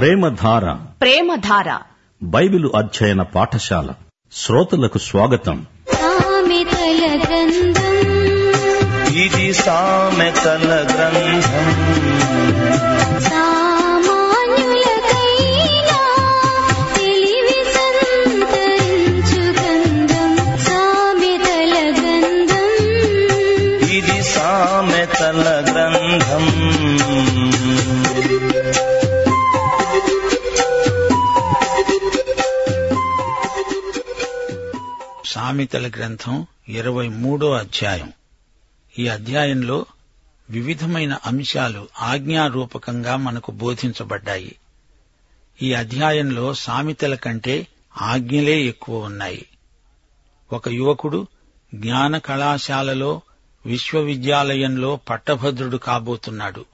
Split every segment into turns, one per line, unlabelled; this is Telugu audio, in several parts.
ప్రేమధార.
ప్రేమధార.
బైబిలు అధ్యయన పాఠశాల. శ్రోతలకు స్వాగతం.
సామెతల గ్రంథం
ఇది సామెతల గ్రంథం
సామాన్యులకైనా తెలివి సంతరించు గ్రంథం సామెతల గ్రంథం
ఇది సామెతల గ్రంథం
సామెతల గ్రంథం ఇరవై మూడో అధ్యాయం. ఈ అధ్యాయంలో వివిధమైన అంశాలు ఆజ్ఞారూపకంగా మనకు బోధించబడ్డాయి. ఈ అధ్యాయంలో సామెతల కంటే ఆజ్ఞలే ఎక్కువ ఉన్నాయి. ఒక యువకుడు జ్ఞాన కళాశాలలో విశ్వవిద్యాలయంలో పట్టభద్రుడు కాబోతున్నాడు.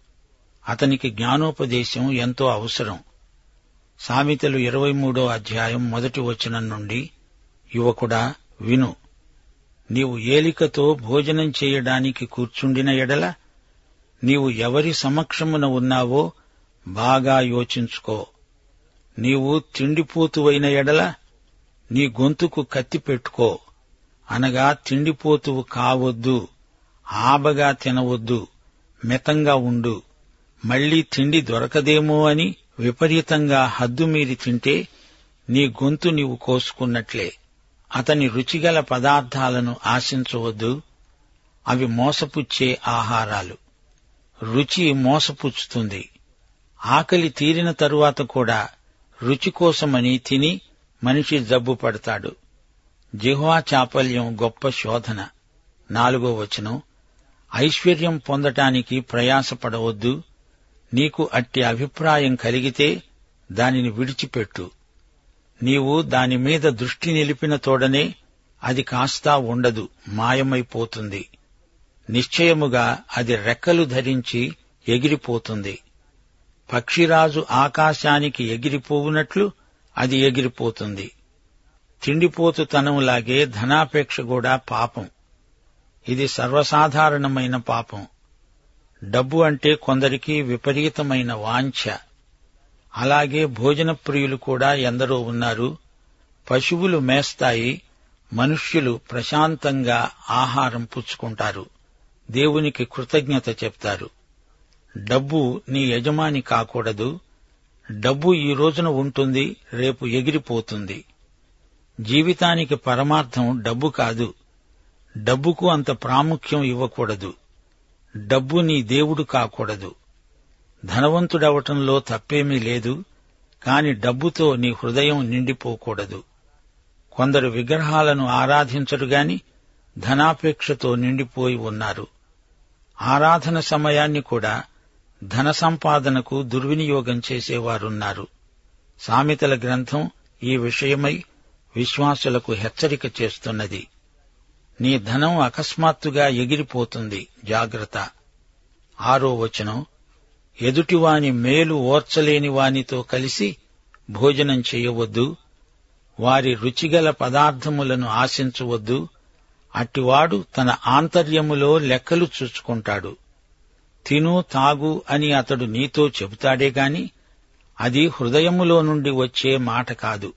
అతనికి జ్ఞానోపదేశం ఎంతో అవసరం. సామెతలు ఇరవై మూడో అధ్యాయం మొదటి వచనం నుండి యువకుడా విను నీవు ఏలికతో భోజనం చేయడానికి కూర్చుండిన ఎడల నీవు ఎవరి సమక్షమున ఉన్నావో బాగా యోచించుకో. నీవు తిండిపోతువైన ఎడల నీ గొంతుకు కత్తి పెట్టుకో. అనగా తిండిపోతువు కావద్దు ఆబగా తినవద్దు మితంగా ఉండు. మళ్ళీ తిండి దొరకదేమో అని విపరీతంగా హద్దుమీరి తింటే నీ గొంతు నీవు కోసుకున్నట్లే. అతని రుచిగల పదార్థాలను ఆశించవద్దు. అవి మోసపుచ్చే ఆహారాలు. రుచి మోసపుచ్చుతుంది. ఆకలి తీరిన తరువాత కూడా రుచి కోసమని తిని మనిషి జబ్బు పడతాడు. జిహ్వా చాపల్యం గొప్ప శోధన. నాలుగో వచనం. ఐశ్వర్యం పొందటానికి ప్రయాసపడవద్దు. నీకు అట్టి అభిప్రాయం కలిగితే దానిని విడిచిపెట్టు. నీవు దాని మీద దృష్టి నిలిపిన తోడనే అది కాస్తా ఉండదు మాయమైపోతుంది. నిశ్చయముగా అది రెక్కలు ధరించి ఎగిరిపోతుంది. పక్షిరాజు ఆకాశానికి ఎగిరిపోవునట్లు అది ఎగిరిపోతుంది. తిండిపోతుతనంలాగే ధనాపేక్ష కూడా పాపం. ఇది సర్వసాధారణమైన పాపం. డబ్బు అంటే కొందరికి విపరీతమైన వాంఛ. అలాగే భోజన ప్రియులు కూడా ఎందరో ఉన్నారు. పశువులు మేస్తాయి మనుష్యులు ప్రశాంతంగా ఆహారం పుచ్చుకుంటారు. దేవునికి కృతజ్ఞత చెప్తారు. డబ్బు నీ యజమాని కాకూడదు. డబ్బు ఈ రోజున ఉంటుంది రేపు ఎగిరిపోతుంది. జీవితానికి పరమార్థం డబ్బు కాదు. డబ్బుకు అంత ప్రాముఖ్యం ఇవ్వకూడదు. డబ్బు నీ దేవుడు కాకూడదు. ధనవంతుడవటంలో తప్పేమీ లేదు కాని డబ్బుతో నీ హృదయం నిండిపోకూడదు. కొందరు విగ్రహాలను ఆరాధించరుగాని ధనాపేక్షతో నిండిపోయి ఉన్నారు. ఆరాధన సమయాన్ని కూడా ధన సంపాదనకు దుర్వినియోగం చేసేవారున్నారు. సామెతల గ్రంథం ఈ విషయమై విశ్వాసులకు హెచ్చరిక చేస్తున్నది. నీ ధనం అకస్మాత్తుగా ఎగిరిపోతుంది. జాగ్రత్త. ఆరో వచనం. ఎదుటివాని మేలు ఓర్చలేని వానితో కలిసి భోజనం చేయవద్దు. వారి రుచిగల పదార్థములను ఆశించవద్దు. అట్టివాడు తన ఆంతర్యములో లెక్కలు చూచుకుంటాడు. తిను తాగు అని అతడు నీతో చెబుతాడే గాని అది హృదయములో నుండి వచ్చే మాట కాదు.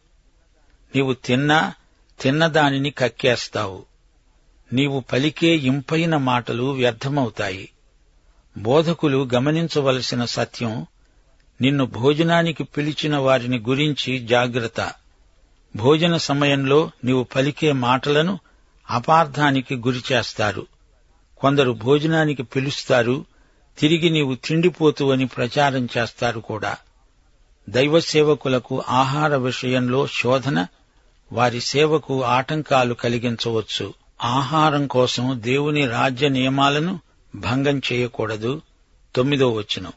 నీవు తిన్నా తిన్నదానిని కక్కేస్తావు. నీవు పలికే ఇంపైన మాటలు వ్యర్థమవుతాయి. బోధకులు గమనించవలసిన సత్యం నిన్ను భోజనానికి పిలిచిన వారిని గురించి జాగ్రత్త. భోజన సమయంలో నీవు పలికే మాటలను అపార్థానికి గురిచేస్తారు కొందరు భోజనానికి పిలుస్తారు తిరిగి నీవు తిండిపోతు అని ప్రచారం చేస్తారు కూడా. దైవ సేవకులకు ఆహార విషయంలో శోధన వారి సేవకు ఆటంకాలు కలిగించవచ్చు. ఆహారం కోసం దేవుని రాజ్య నియమాలను భంగం చేయకూడదు. తొమ్మిదో వచనం.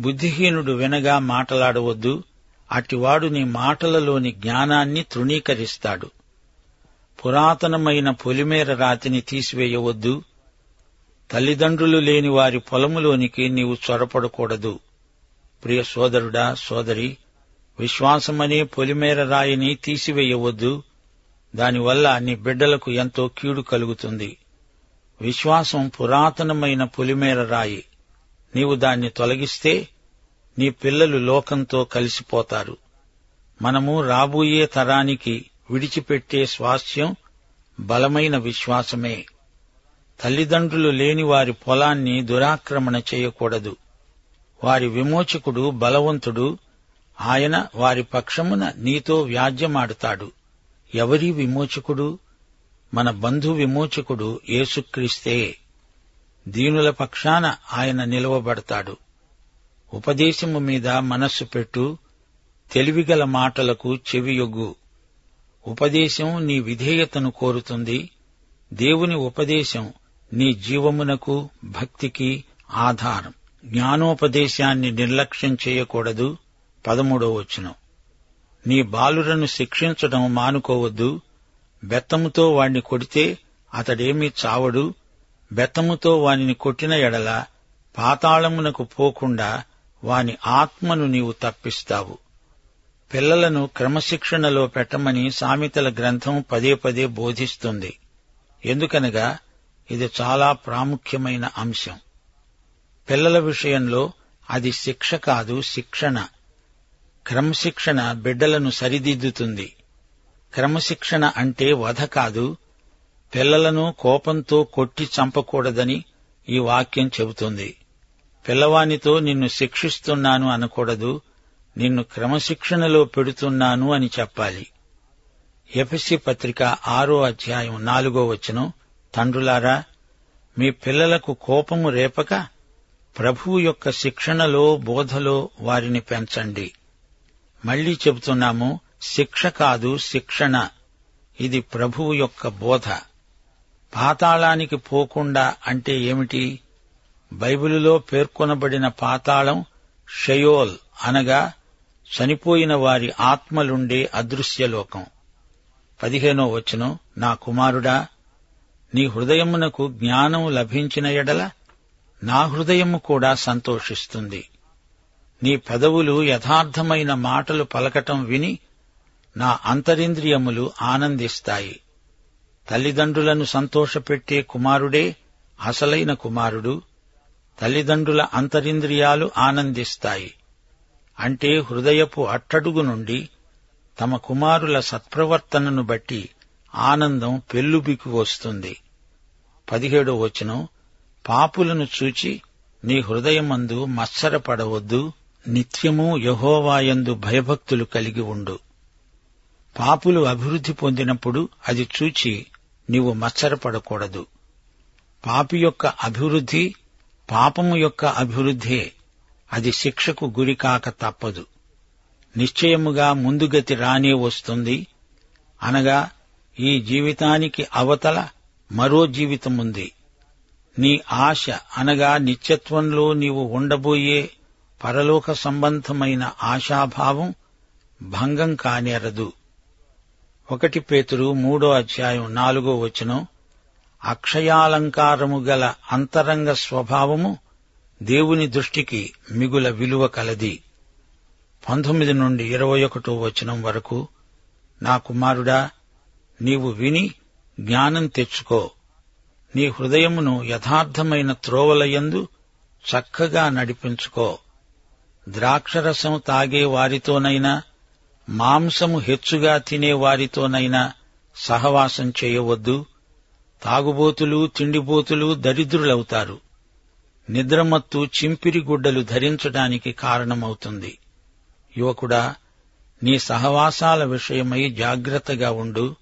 బుద్ధిహీనుడు వినగా మాటలాడవద్దు. అటివాడు నీ మాటలలోని జ్ఞానాన్ని తృణీకరిస్తాడు. పురాతనమైన పొలిమేర రాతిని తీసివేయవద్దు. తల్లిదండ్రులు లేని వారి పొలములోనికి నీవు చొరపడకూడదు. ప్రియ సోదరుడా సోదరి విశ్వాసమనే పొలిమేర రాయిని తీసివేయవద్దు. దానివల్ల నీ బిడ్డలకు ఎంతో కీడు కలుగుతుంది. విశ్వాసం పురాతనమైన పొలిమేర రాయి. నీవు దాన్ని తొలగిస్తే నీ పిల్లలు లోకంతో కలిసిపోతారు. మనము రాబోయే తరానికి విడిచిపెట్టే స్వాస్థ్యం బలమైన విశ్వాసమే. తల్లిదండ్రులు లేని వారి పొలాన్ని దురాక్రమణ చేయకూడదు. వారి విమోచకుడు బలవంతుడు ఆయన వారి పక్షమున నీతో వ్యాజ్యమాడుతాడు. ఎవరి విమోచకుడు? మన బంధు విమోచకుడు యేసుక్రీస్తే దీనుల పక్షాన ఆయన నిలవబడతాడు. ఉపదేశము మీద మనస్సు పెట్టు తెలివిగల మాటలకు చెవియొగ్గు. ఉపదేశం నీ విధేయతను కోరుతుంది. దేవుని ఉపదేశం నీ జీవమునకు భక్తికి ఆధారం. జ్ఞానోపదేశాన్ని నిర్లక్ష్యం చేయకూడదు. పదమూడో వచనం. నీ బాలురను శిక్షించడం మానుకోవద్దు. బెత్తముతో వాణ్ణి కొడితే అతడేమీ చావడు. బెత్తముతో వానిని కొట్టిన ఎడల పాతాళమునకు పోకుండా వాని ఆత్మను నీవు తప్పిస్తావు. పిల్లలను క్రమశిక్షణలో పెట్టమని సామెతల గ్రంథం పదే పదే బోధిస్తుంది. ఎందుకనగా ఇది చాలా ప్రాముఖ్యమైన అంశం. పిల్లల విషయంలో అది శిక్ష కాదు శిక్షణ. క్రమశిక్షణ బిడ్డలను సరిదిద్దుతుంది. క్రమశిక్షణ అంటే వధ కాదు పిల్లలను కోపంతో కొట్టి చంపకూడదని ఈ వాక్యం చెబుతుంది. పిల్లవానితో నిన్ను శిక్షిస్తున్నాను అనకూడదు నిన్ను క్రమశిక్షణలో పెడుతున్నాను అని చెప్పాలి. ఎఫ్సి పత్రిక ఆరో అధ్యాయం నాలుగో వచనం. తండ్రులారా మీ పిల్లలకు కోపము రేపక ప్రభువు యొక్క శిక్షణలో బోధలో వారిని పెంచండి. మళ్ళీ చెబుతున్నాము శిక్ష కాదు శిక్షణ. ఇది ప్రభువు యొక్క బోధ. పాతాళానికి పోకుండా అంటే ఏమిటి? బైబిలులో పేర్కొనబడిన పాతాళం షయోల్ అనగా చనిపోయిన వారి ఆత్మలుండే అదృశ్యలోకం. పదిహేనో వచనం నా కుమారుడా నీ హృదయమునకు జ్ఞానం లభించిన ఎడల నా హృదయము కూడా సంతోషిస్తుంది. నీ పెదవులు యథార్థమైన మాటలు పలకటం విని నా అంతరింద్రియములు ఆనందిస్తాయి. తల్లిదండ్రులను సంతోషపెట్టే కుమారుడే అసలైన కుమారుడు. తల్లిదండ్రుల అంతరింద్రియాలు ఆనందిస్తాయి. అంటే హృదయపు అట్టడుగు నుండి తమ కుమారుల సత్ప్రవర్తనను బట్టి ఆనందం పెల్లుబిక్కు వస్తుంది. పదిహేడో వచనం పాపులను చూచి నీ హృదయమందు మత్సరపడవద్దు నిత్యము యహోవాయందు భయభక్తులు కలిగి ఉండు. పాపులు అభివృద్ధి పొందినప్పుడు అది చూచి నీవు మత్సరపడకూడదు. పాపి యొక్క అభివృద్ధి పాపము యొక్క అభివృద్ధే. అది శిక్షకు గురికాక తప్పదు. నిశ్చయముగా ముందుగతి రానే వస్తుంది. అనగా ఈ జీవితానికి అవతల మరో జీవితముంది. నీ ఆశ అనగా నిత్యత్వంలో నీవు ఉండబోయే పరలోక సంబంధమైన ఆశాభావం భంగం కానేరదు. ఒకటి పేతురు మూడో అధ్యాయం నాలుగో వచనం. అక్షయాలంకారము గల అంతరంగ స్వభావము దేవుని దృష్టికి మిగుల విలువ కలది. పంతొమ్మిది నుండి ఇరవై ఒకటో వచనం వరకు నా కుమారుడా నీవు విని జ్ఞానం తెచ్చుకో. నీ హృదయమును యథార్థమైన త్రోవలయందు చక్కగా నడిపించుకో. ద్రాక్షరసం తాగే వారితోనైనా మాంసము హెచ్చుగా తినే వారితోనైనా సహవాసం చేయవద్దు. తాగుబోతులు తిండిబోతులు దరిద్రులవుతారు. నిద్రమత్తు చింపిరి గుడ్డలు ధరించడానికి కారణమవుతుంది. యువకుడా నీ సహవాసాల విషయమై జాగ్రత్తగా ఉండు.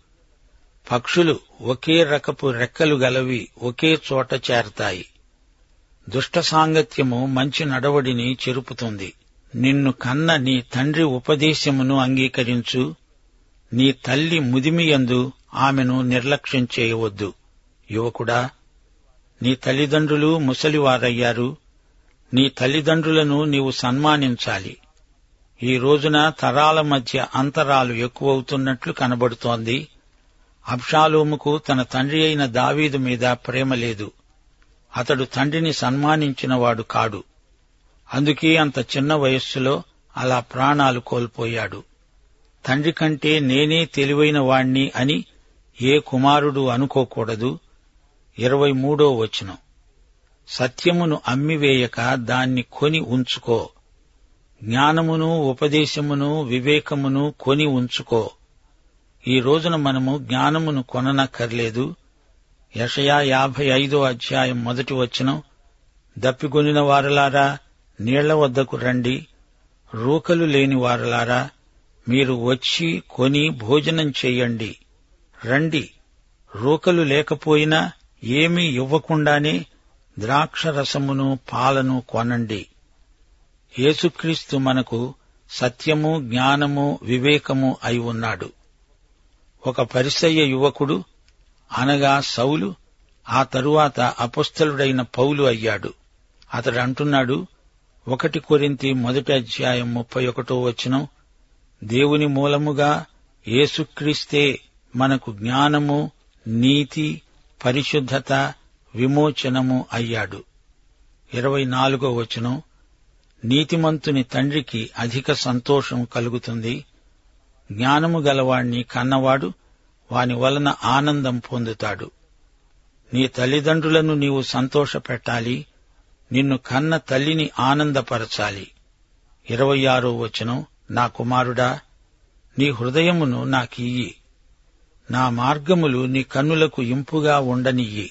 పక్షులు ఒకే రకపు రెక్కలు గలవి ఒకే చోట చేరతాయి. దుష్ట సాంగత్యము మంచి నడవడిని చెరుపుతుంది. నిన్ను కన్న నీ తండ్రి ఉపదేశమును అంగీకరించు. నీ తల్లి ముదిమియందు ఆమెను నిర్లక్ష్యం చేయవద్దు. యువకుడా నీ తల్లిదండ్రులు ముసలివారయ్యారు. నీ తల్లిదండ్రులను నీవు సన్మానించాలి. ఈ రోజున తరాల మధ్య అంతరాలు ఎక్కువవుతున్నట్లు కనబడుతోంది. అబ్షాలోముకు తన తండ్రి అయిన దావీదు మీద ప్రేమ లేదు. అతడు తండ్రిని సన్మానించినవాడు కాడు. అందుకే అంత చిన్న వయస్సులో అలా ప్రాణాలు కోల్పోయాడు. తండ్రి కంటే నేనే తెలివైన వాణ్ణి అని ఏ కుమారుడు అనుకోకూడదు. ఇరవై మూడో వచనం. సత్యమును అమ్మివేయక దాన్ని కొని ఉంచుకో. జ్ఞానమును ఉపదేశమును వివేకమును కొని ఉంచుకో. ఈ రోజున మనము జ్ఞానమును కొననక్కర్లేదు. యషయా యాభై ఐదో అధ్యాయం మొదటి వచనం. దప్పికొనిన వారలారా నీళ్ళ వద్దకు రండి. రూకలు లేని వారలారా మీరు వచ్చి కొని భోజనం చెయ్యండి రండి. రూకలు లేకపోయినా ఏమీ ఇవ్వకుండానే ద్రాక్షరసమును పాలను కొనండి. యేసుక్రీస్తు మనకు సత్యము జ్ఞానము వివేకము అయి ఉన్నాడు. ఒక పరిసయ్య యువకుడు అనగా సౌలు ఆ తరువాత అపుస్తలుడైన పౌలు అయ్యాడు. అతడు అంటున్నాడు ఒకటి కొరింతి మొదటి అధ్యాయం ముప్పై ఒకటో వచనం. దేవుని మూలముగా యేసుక్రీస్తే మనకు జ్ఞానము నీతి పరిశుద్ధత విమోచనము అయ్యాడు. ఇరవై నాలుగో వచనం. నీతిమంతుని తండ్రికి అధిక సంతోషం కలుగుతుంది. జ్ఞానము గలవాణ్ణి కన్నవాడు వాని వలన ఆనందం పొందుతాడు. నీ తల్లిదండ్రులను నీవు సంతోషపెట్టాలి. నిన్ను కన్న తల్లిని ఆనందపరచాలి. ఇరవై ఆరో వచనం నా కుమారుడా నీ హృదయమును నాకియ్యి. నా మార్గములు నీ కన్నులకు ఇంపుగా ఉండనియ్యి.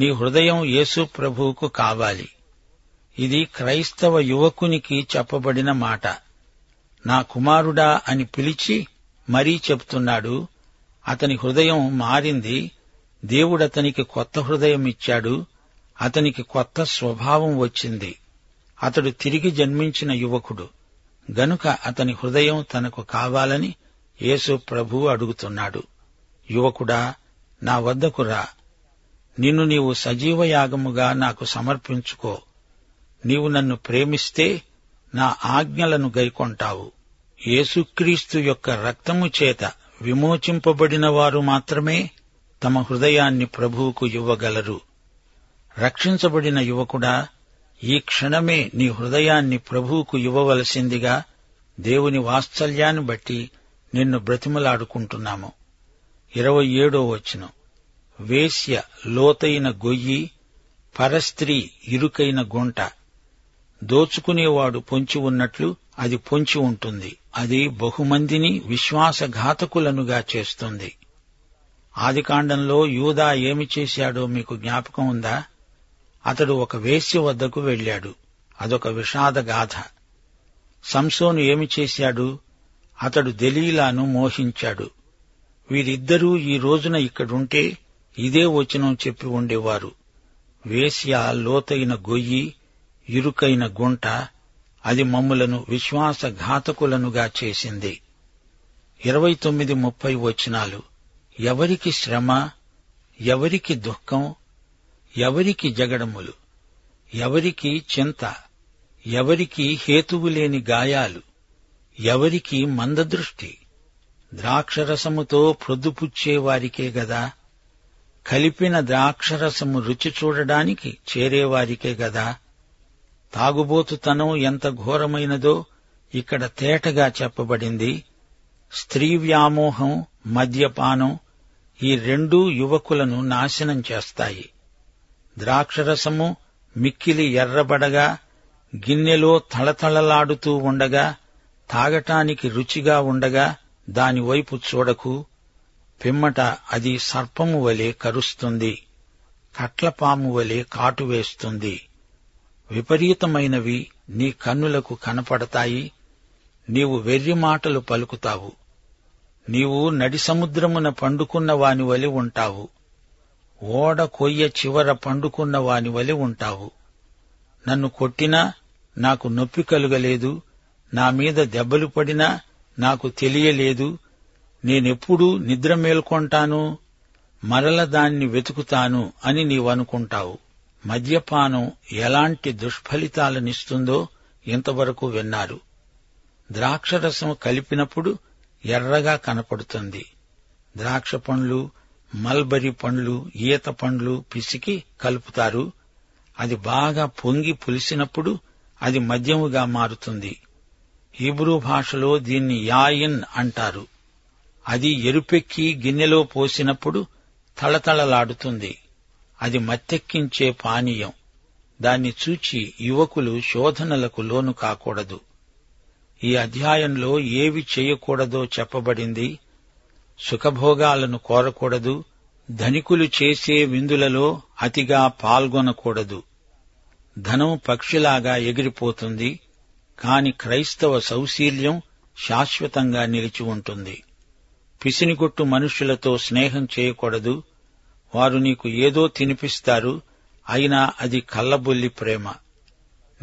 నీ హృదయం యేసు ప్రభువుకు కావాలి. ఇది క్రైస్తవ యువకునికి చెప్పబడిన మాట. నా కుమారుడా అని పిలిచి మరీ చెప్తున్నాడు. అతని హృదయం మారింది. దేవుడతనికి కొత్త హృదయం ఇచ్చాడు అతనికి కొత్త స్వభావం వచ్చింది. అతడు తిరిగి జన్మించిన యువకుడు. గనుక అతని హృదయం తనకు కావాలని యేసు ప్రభువు అడుగుతున్నాడు. యువకుడా నా వద్దకు రా. నిన్ను నీవు సజీవయాగముగా నాకు సమర్పించుకో. నీవు నన్ను ప్రేమిస్తే నా ఆజ్ఞలను గైకొంటావు. యేసుక్రీస్తు యొక్క రక్తము చేత విమోచింపబడిన వారు మాత్రమే తమ హృదయాన్ని ప్రభువుకు ఇవ్వగలరు. రక్షించబడిన యువకుడా ఈ క్షణమే నీ హృదయాన్ని ప్రభువుకు ఇవ్వవలసిందిగా దేవుని వాత్సల్యాన్ని బట్టి నిన్ను బ్రతిమలాడుకుంటున్నాము. ఇరవై ఏడో వచనం. వేశ్య లోతైన గొయ్యి పరస్త్రీ ఇరుకైన గుంట. దోచుకునేవాడు పొంచి ఉన్నట్లు అది పొంచి ఉంటుంది. అది బహుమందిని విశ్వాసఘాతకులనుగా చేస్తుంది. ఆదికాండంలో యూదా ఏమి చేశాడో మీకు జ్ఞాపకం ఉందా? అతడు ఒక వేశ్య వద్దకు వెళ్ళాడు. అదొక విషాద గాథ. సంసోను ఏమి చేశాడు? అతడు దెలీలాను మోహించాడు. వీరిద్దరూ ఈ రోజున ఇక్కడుంటే ఇదే వచనం చెప్పి ఉండేవారు. వేశ్య లోతైన గొయ్యి ఇరుకైన గుంట అది మమ్ములను విశ్వాసఘాతకులనుగా చేసింది. ఇరవై తొమ్మిది ముప్పై వచనాలు. ఎవరికి శ్రమ ఎవరికి దుఃఖం ఎవరికి జగడములు? ఎవరికి చింత? ఎవరికి హేతువులేని గాయాలు? ఎవరికి మందదృష్టి? ద్రాక్షరసముతో ప్రొద్దుపుచ్చేవారికే గదా? కలిపిన ద్రాక్షరసము రుచి చూడడానికి చేరేవారికే గదా? తాగుబోతుతనం ఎంత ఘోరమైనదో ఇక్కడ తేటగా చెప్పబడింది. స్త్రీ వ్యామోహం మద్యపానం ఈ రెండూ యువకులను నాశనం చేస్తాయి. ద్రాక్షరసము మిక్కిలి ఎర్రబడగా గిన్నెలో తళతళలాడుతూ ఉండగా తాగటానికి రుచిగా ఉండగా దానివైపు చూడకు. పిమ్మట అది సర్పము వలె కరుస్తుంది. కట్లపాము వలె కాటు వేస్తుంది. విపరీతమైనవి నీ కన్నులకు కనపడతాయి. నీవు వెర్రి మాటలు పలుకుతావు. నీవు నడి సముద్రమున పండుకున్న వాని వలె ఉంటావు. ఓడ కొయ్య చివర పండుకున్న వాని వలె ఉంటావు. నన్ను కొట్టినా నాకు నొప్పి కలుగలేదు నా మీద దెబ్బలు పడినా నాకు తెలియలేదు నేనెప్పుడూ నిద్ర మేల్కొంటాను మరల దాన్ని వెతుకుతాను అని నీవనుకుంటావు. మద్యపానం ఎలాంటి దుష్ఫలితాలనిస్తుందో ఇంతవరకు విన్నారు. ద్రాక్షరసం కలిపినప్పుడు ఎర్రగా కనపడుతుంది. ద్రాక్ష పండ్లు మల్బరీ పండ్లు ఈత పండ్లు పిసికి కలుపుతారు. అది బాగా పొంగి పులిసినప్పుడు అది మద్యముగా మారుతుంది. హీబ్రూ భాషలో దీన్ని యాయిన్ అంటారు. అది ఎరుపెక్కి గిన్నెలో పోసినప్పుడు తళతళలాడుతుంది. అది మత్తెక్కించే పానీయం. దాన్ని చూచి యువకులు శోధనలకు లోను కాకూడదు. ఈ అధ్యాయంలో ఏవి చేయకూడదో చెప్పబడింది. సుఖభోగాలను కోరకూడదు. ధనికులు చేసే విందులలో అతిగా పాల్గొనకూడదు. ధనం పక్షిలాగా ఎగిరిపోతుంది. కాని క్రైస్తవ సౌశీల్యం శాశ్వతంగా నిలిచి ఉంటుంది. పిసినిగొట్టు మనుష్యులతో స్నేహం చేయకూడదు. వారు నీకు ఏదో తినిపిస్తారు. అయినా అది కల్లబొల్లి ప్రేమ.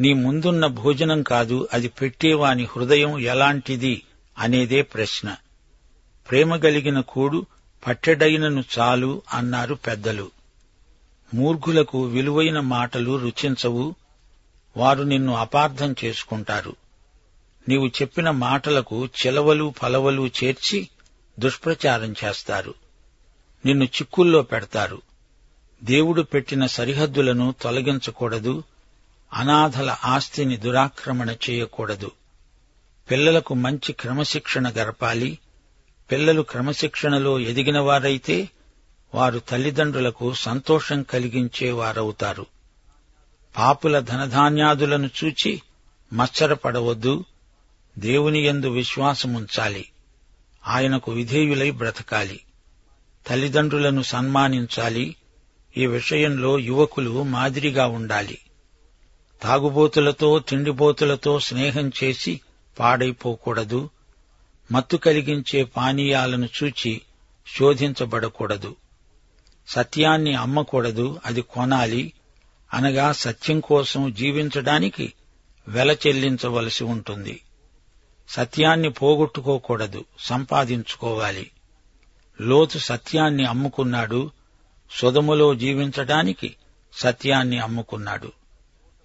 నీ ముందున్న భోజనం కాదు అది పెట్టేవాని హృదయం ఎలాంటిది అనేదే ప్రశ్న. ప్రేమ గలిగిన కూడు పట్టెడైనను చాలు అన్నారు పెద్దలు. మూర్ఘులకు విలువైన మాటలు రుచించవు వారు నిన్ను అపార్థం చేసుకుంటారు. నీవు చెప్పిన మాటలకు చిలవలు ఫలవలు చేర్చి దుష్ప్రచారం చేస్తారు. నిన్ను చిక్కుల్లో పెడతారు. దేవుడు పెట్టిన సరిహద్దులను తొలగించకూడదు అనాథల ఆస్తిని దురాక్రమణ చేయకూడదు. పిల్లలకు మంచి క్రమశిక్షణ గరపాలి పిల్లలు క్రమశిక్షణలో ఎదిగినవారైతే వారు తల్లిదండ్రులకు సంతోషం కలిగించేవారవుతారు పాపుల ధనధాన్యాదులను చూచి మచ్చరపడవద్దు. దేవుని యందు విశ్వాసముంచాలి. ఆయనకు విధేయులై బ్రతకాలి. తల్లిదండ్రులను సన్మానించాలి. ఈ విషయంలో యువకులు మాదిరిగా ఉండాలి. తాగుబోతులతో తిండిబోతులతో స్నేహం చేసి పాడైపోకూడదు. మత్తు కలిగించే పానీయాలను చూచి శోధించబడకూడదు. సత్యాన్ని అమ్మకూడదు అది కొనాలి. అనగా సత్యం కోసం జీవించడానికి వెల చెల్లించవలసి ఉంటుంది. సత్యాన్ని పోగొట్టుకోకూడదు సంపాదించుకోవాలి. లోతు సత్యాన్ని అమ్ముకున్నాడు సుధములో జీవించడానికి సత్యాన్ని అమ్ముకున్నాడు.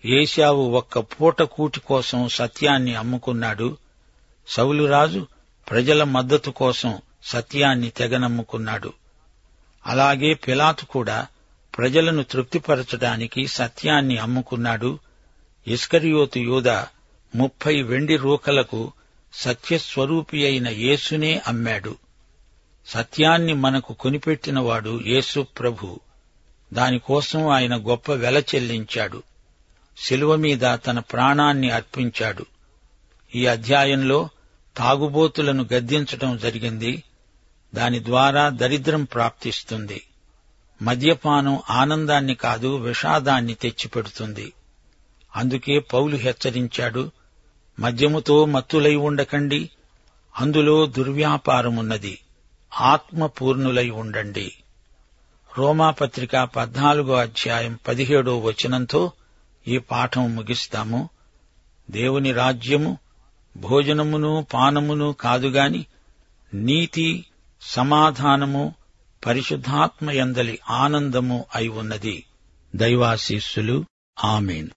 ఏశావు ఒక్క పూట కూటి కోసం సత్యాన్ని అమ్ముకున్నాడు. సౌలురాజు ప్రజల మద్దతు కోసం సత్యాన్ని తెగనమ్ముకున్నాడు. అలాగే పిలాతు కూడా ప్రజలను తృప్తిపరచడానికి సత్యాన్ని అమ్ముకున్నాడు. ఇస్కరియోతు యూద ముప్పై వెండి రూకలకు సత్యస్వరూపి అయిన యేసునే అమ్మాడు. సత్యాన్ని మనకు కొనిపెట్టినవాడు యేసు ప్రభు. దానికోసం ఆయన గొప్ప వెల చెల్లించాడు. శిలువ మీద తన ప్రాణాన్ని అర్పించాడు. ఈ అధ్యాయంలో తాగుబోతులను గద్దించటం జరిగింది. దాని ద్వారా దరిద్రం ప్రాప్తిస్తుంది. మద్యపానం ఆనందాన్ని కాదు విషాదాన్ని తెచ్చిపెడుతుంది. అందుకే పౌలు హెచ్చరించాడు మద్యముతో మత్తులై ఉండకండి అందులో దుర్వ్యాపారమున్నది ఆత్మపూర్ణులై ఉండండి. రోమాపత్రిక పద్నాలుగో అధ్యాయం పదిహేడో వచనంతో ఈ పాఠం ముగిస్తాము. దేవుని రాజ్యము భోజనమును పానమును కాదుగాని నీతి సమాధానము పరిశుద్ధాత్మయందలి ఆనందము అయి ఉన్నది. దైవాశీస్సులు. ఆమెను.